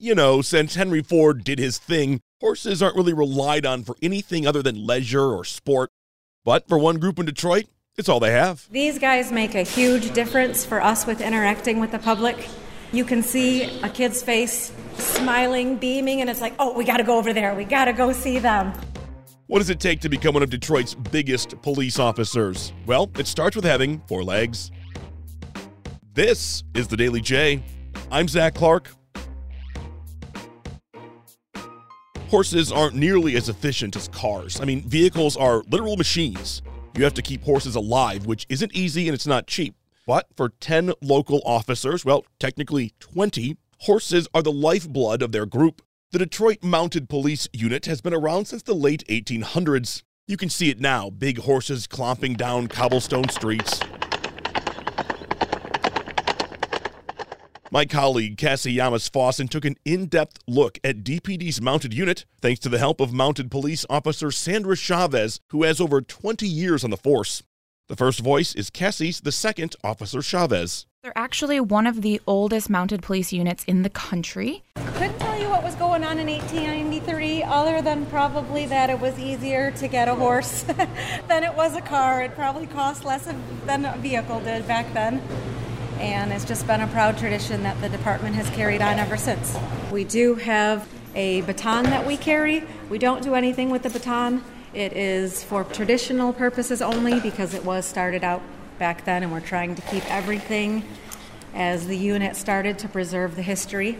You know, since Henry Ford did his thing, horses aren't really relied on for anything other than leisure or sport. But for one group in Detroit, it's all they have. These guys make a huge difference for us with interacting with the public. You can see a kid's face smiling, beaming, and it's like, oh, we got to go over there. We got to go see them. What does it take to become one of Detroit's biggest police officers? Well, it starts with having four legs. This is the Daily J. I'm Zach Clark. Horses aren't nearly as efficient as cars. I mean, vehicles are literal machines. You have to keep horses alive, which isn't easy and it's not cheap. But for 10 local officers, well, technically 20, horses are the lifeblood of their group. The Detroit Mounted Police Unit has been around since the late 1800s. You can see it now big horses clomping down cobblestone streets. My colleague Cassie Yamas Fossen took an in depth look at DPD's mounted unit thanks to the help of mounted police officer Sandra Chavez, who has over 20 years on the force. The first voice is Cassie's, the second, Officer Chavez. They're actually one of the oldest mounted police units in the country. Couldn't tell you what was going on in 1893, other than probably that it was easier to get a horse than it was a car. It probably cost less than a vehicle did back then and it's just been a proud tradition that the department has carried on ever since. We do have a baton that we carry. We don't do anything with the baton. It is for traditional purposes only because it was started out back then, and we're trying to keep everything as the unit started to preserve the history.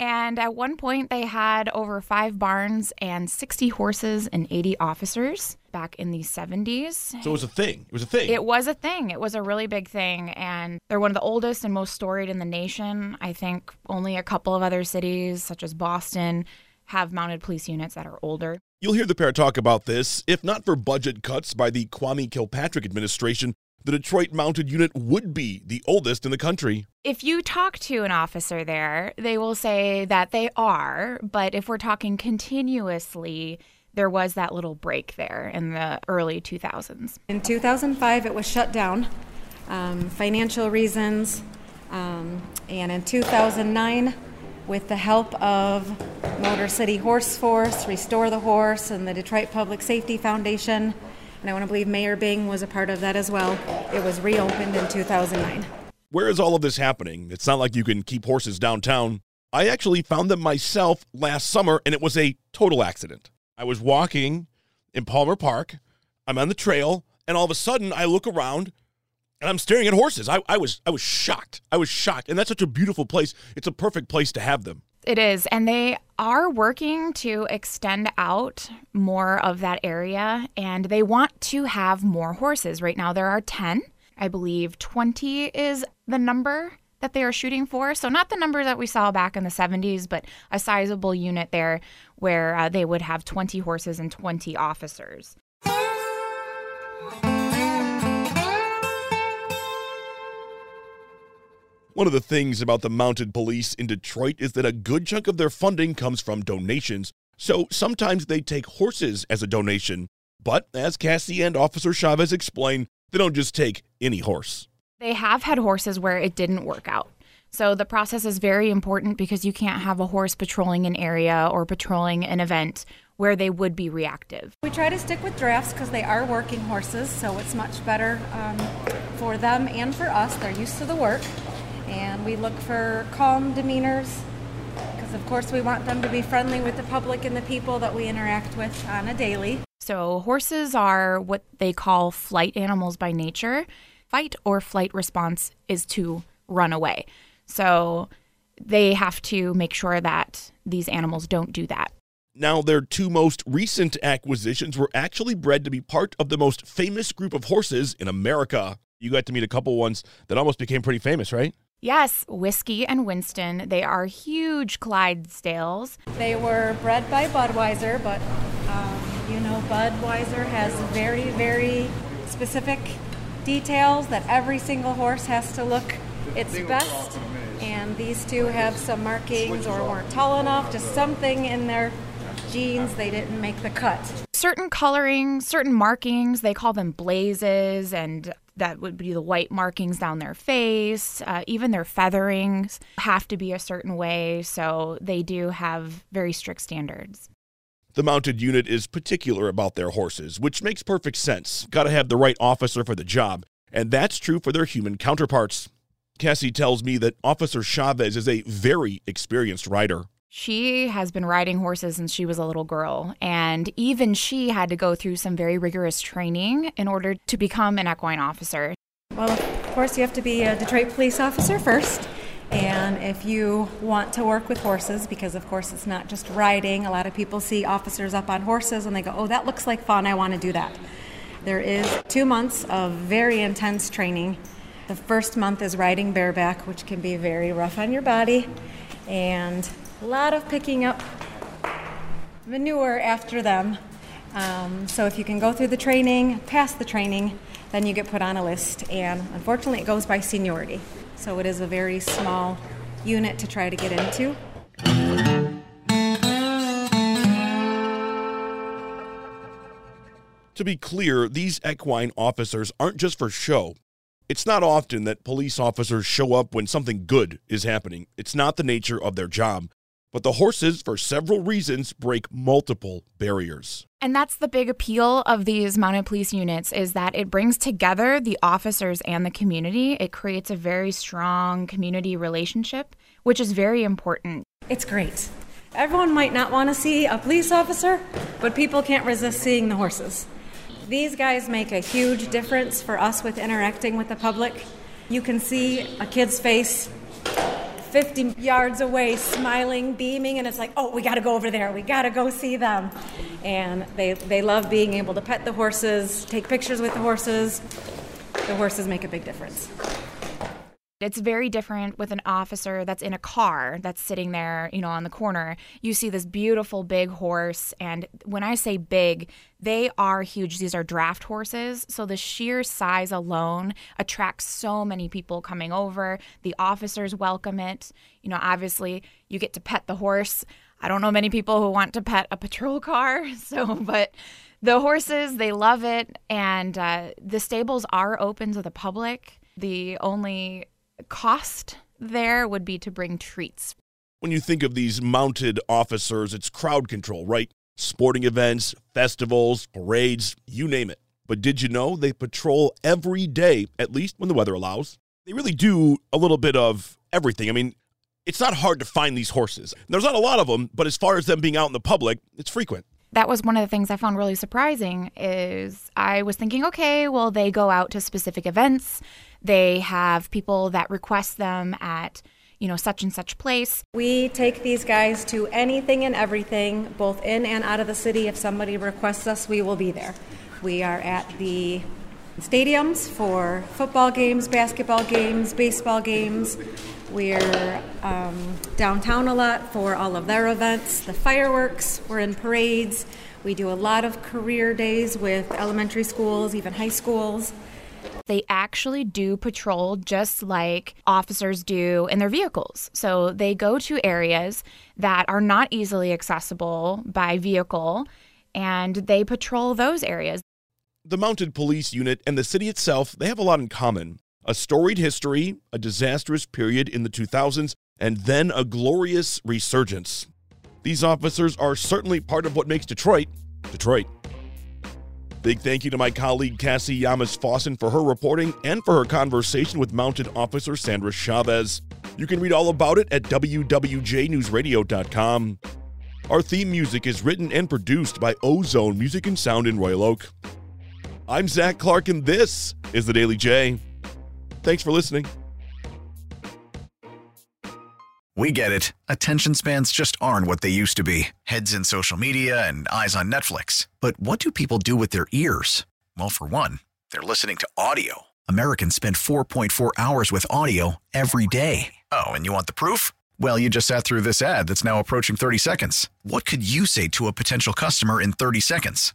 And at one point, they had over five barns and 60 horses and 80 officers back in the 70s. So it was a thing. It was a thing. It was a thing. It was a really big thing. And they're one of the oldest and most storied in the nation. I think only a couple of other cities, such as Boston, have mounted police units that are older. You'll hear the pair talk about this. If not for budget cuts by the Kwame Kilpatrick administration, the Detroit Mounted Unit would be the oldest in the country. If you talk to an officer there, they will say that they are, but if we're talking continuously, there was that little break there in the early 2000s. In 2005, it was shut down, um, financial reasons, um, and in 2009, with the help of Motor City Horse Force, Restore the Horse, and the Detroit Public Safety Foundation, and I want to believe Mayor Bing was a part of that as well. It was reopened in 2009. Where is all of this happening? It's not like you can keep horses downtown. I actually found them myself last summer, and it was a total accident. I was walking in Palmer Park. I'm on the trail, and all of a sudden, I look around and I'm staring at horses. I, I was I was shocked. I was shocked, and that's such a beautiful place. It's a perfect place to have them. It is. And they are working to extend out more of that area and they want to have more horses. Right now, there are 10. I believe 20 is the number that they are shooting for. So, not the number that we saw back in the 70s, but a sizable unit there where uh, they would have 20 horses and 20 officers. One of the things about the mounted police in Detroit is that a good chunk of their funding comes from donations, so sometimes they take horses as a donation. But as Cassie and Officer Chavez explain, they don't just take any horse. They have had horses where it didn't work out. So the process is very important because you can't have a horse patrolling an area or patrolling an event where they would be reactive. We try to stick with drafts because they are working horses, so it's much better um, for them and for us. They're used to the work and we look for calm demeanors because of course we want them to be friendly with the public and the people that we interact with on a daily. So horses are what they call flight animals by nature. Fight or flight response is to run away. So they have to make sure that these animals don't do that. Now, their two most recent acquisitions were actually bred to be part of the most famous group of horses in America. You got to meet a couple ones that almost became pretty famous, right? Yes, Whiskey and Winston. They are huge Clydesdales. They were bred by Budweiser, but um, you know, Budweiser has very, very specific details that every single horse has to look its best. And these two have some markings or weren't tall enough, just something in their genes, they didn't make the cut. Certain coloring, certain markings, they call them blazes, and that would be the white markings down their face. Uh, even their featherings have to be a certain way, so they do have very strict standards. The mounted unit is particular about their horses, which makes perfect sense. Got to have the right officer for the job, and that's true for their human counterparts. Cassie tells me that Officer Chavez is a very experienced rider. She has been riding horses since she was a little girl, and even she had to go through some very rigorous training in order to become an equine officer. Well, of course, you have to be a Detroit police officer first. And if you want to work with horses, because of course it's not just riding, a lot of people see officers up on horses and they go, oh, that looks like fun, I want to do that. There is two months of very intense training. The first month is riding bareback, which can be very rough on your body, and a lot of picking up manure after them. Um, so if you can go through the training, pass the training, then you get put on a list. And unfortunately, it goes by seniority. So it is a very small unit to try to get into. To be clear, these equine officers aren't just for show. It's not often that police officers show up when something good is happening. It's not the nature of their job. But the horses, for several reasons, break multiple barriers. And that's the big appeal of these mounted police units is that it brings together the officers and the community. It creates a very strong community relationship, which is very important. It's great. Everyone might not want to see a police officer, but people can't resist seeing the horses. These guys make a huge difference for us with interacting with the public. You can see a kid's face 50 yards away, smiling, beaming, and it's like, oh, we got to go over there. We got to go see them. And they, they love being able to pet the horses, take pictures with the horses. The horses make a big difference. It's very different with an officer that's in a car that's sitting there, you know, on the corner. You see this beautiful big horse. And when I say big, they are huge. These are draft horses. So the sheer size alone attracts so many people coming over. The officers welcome it. You know, obviously, you get to pet the horse. I don't know many people who want to pet a patrol car. So, but the horses, they love it. And uh, the stables are open to the public. The only cost there would be to bring treats. When you think of these mounted officers, it's crowd control, right? Sporting events, festivals, parades, you name it. But did you know they patrol every day, at least when the weather allows? They really do a little bit of everything. I mean, it's not hard to find these horses. There's not a lot of them, but as far as them being out in the public, it's frequent that was one of the things I found really surprising is I was thinking, okay, well, they go out to specific events. They have people that request them at, you know, such and such place. We take these guys to anything and everything, both in and out of the city. If somebody requests us, we will be there. We are at the stadiums for football games, basketball games, baseball games. We're um, downtown a lot for all of their events, the fireworks, we're in parades. We do a lot of career days with elementary schools, even high schools. They actually do patrol just like officers do in their vehicles. So they go to areas that are not easily accessible by vehicle and they patrol those areas. The mounted police unit and the city itself, they have a lot in common a storied history, a disastrous period in the 2000s, and then a glorious resurgence. These officers are certainly part of what makes Detroit, Detroit. Big thank you to my colleague Cassie Yamas Fossen for her reporting and for her conversation with Mounted Officer Sandra Chavez. You can read all about it at WWJNewsRadio.com. Our theme music is written and produced by Ozone Music and Sound in Royal Oak. I'm Zach Clark, and this is the Daily J. Thanks for listening. We get it. Attention spans just aren't what they used to be heads in social media and eyes on Netflix. But what do people do with their ears? Well, for one, they're listening to audio. Americans spend 4.4 hours with audio every day. Oh, and you want the proof? Well, you just sat through this ad that's now approaching 30 seconds. What could you say to a potential customer in 30 seconds?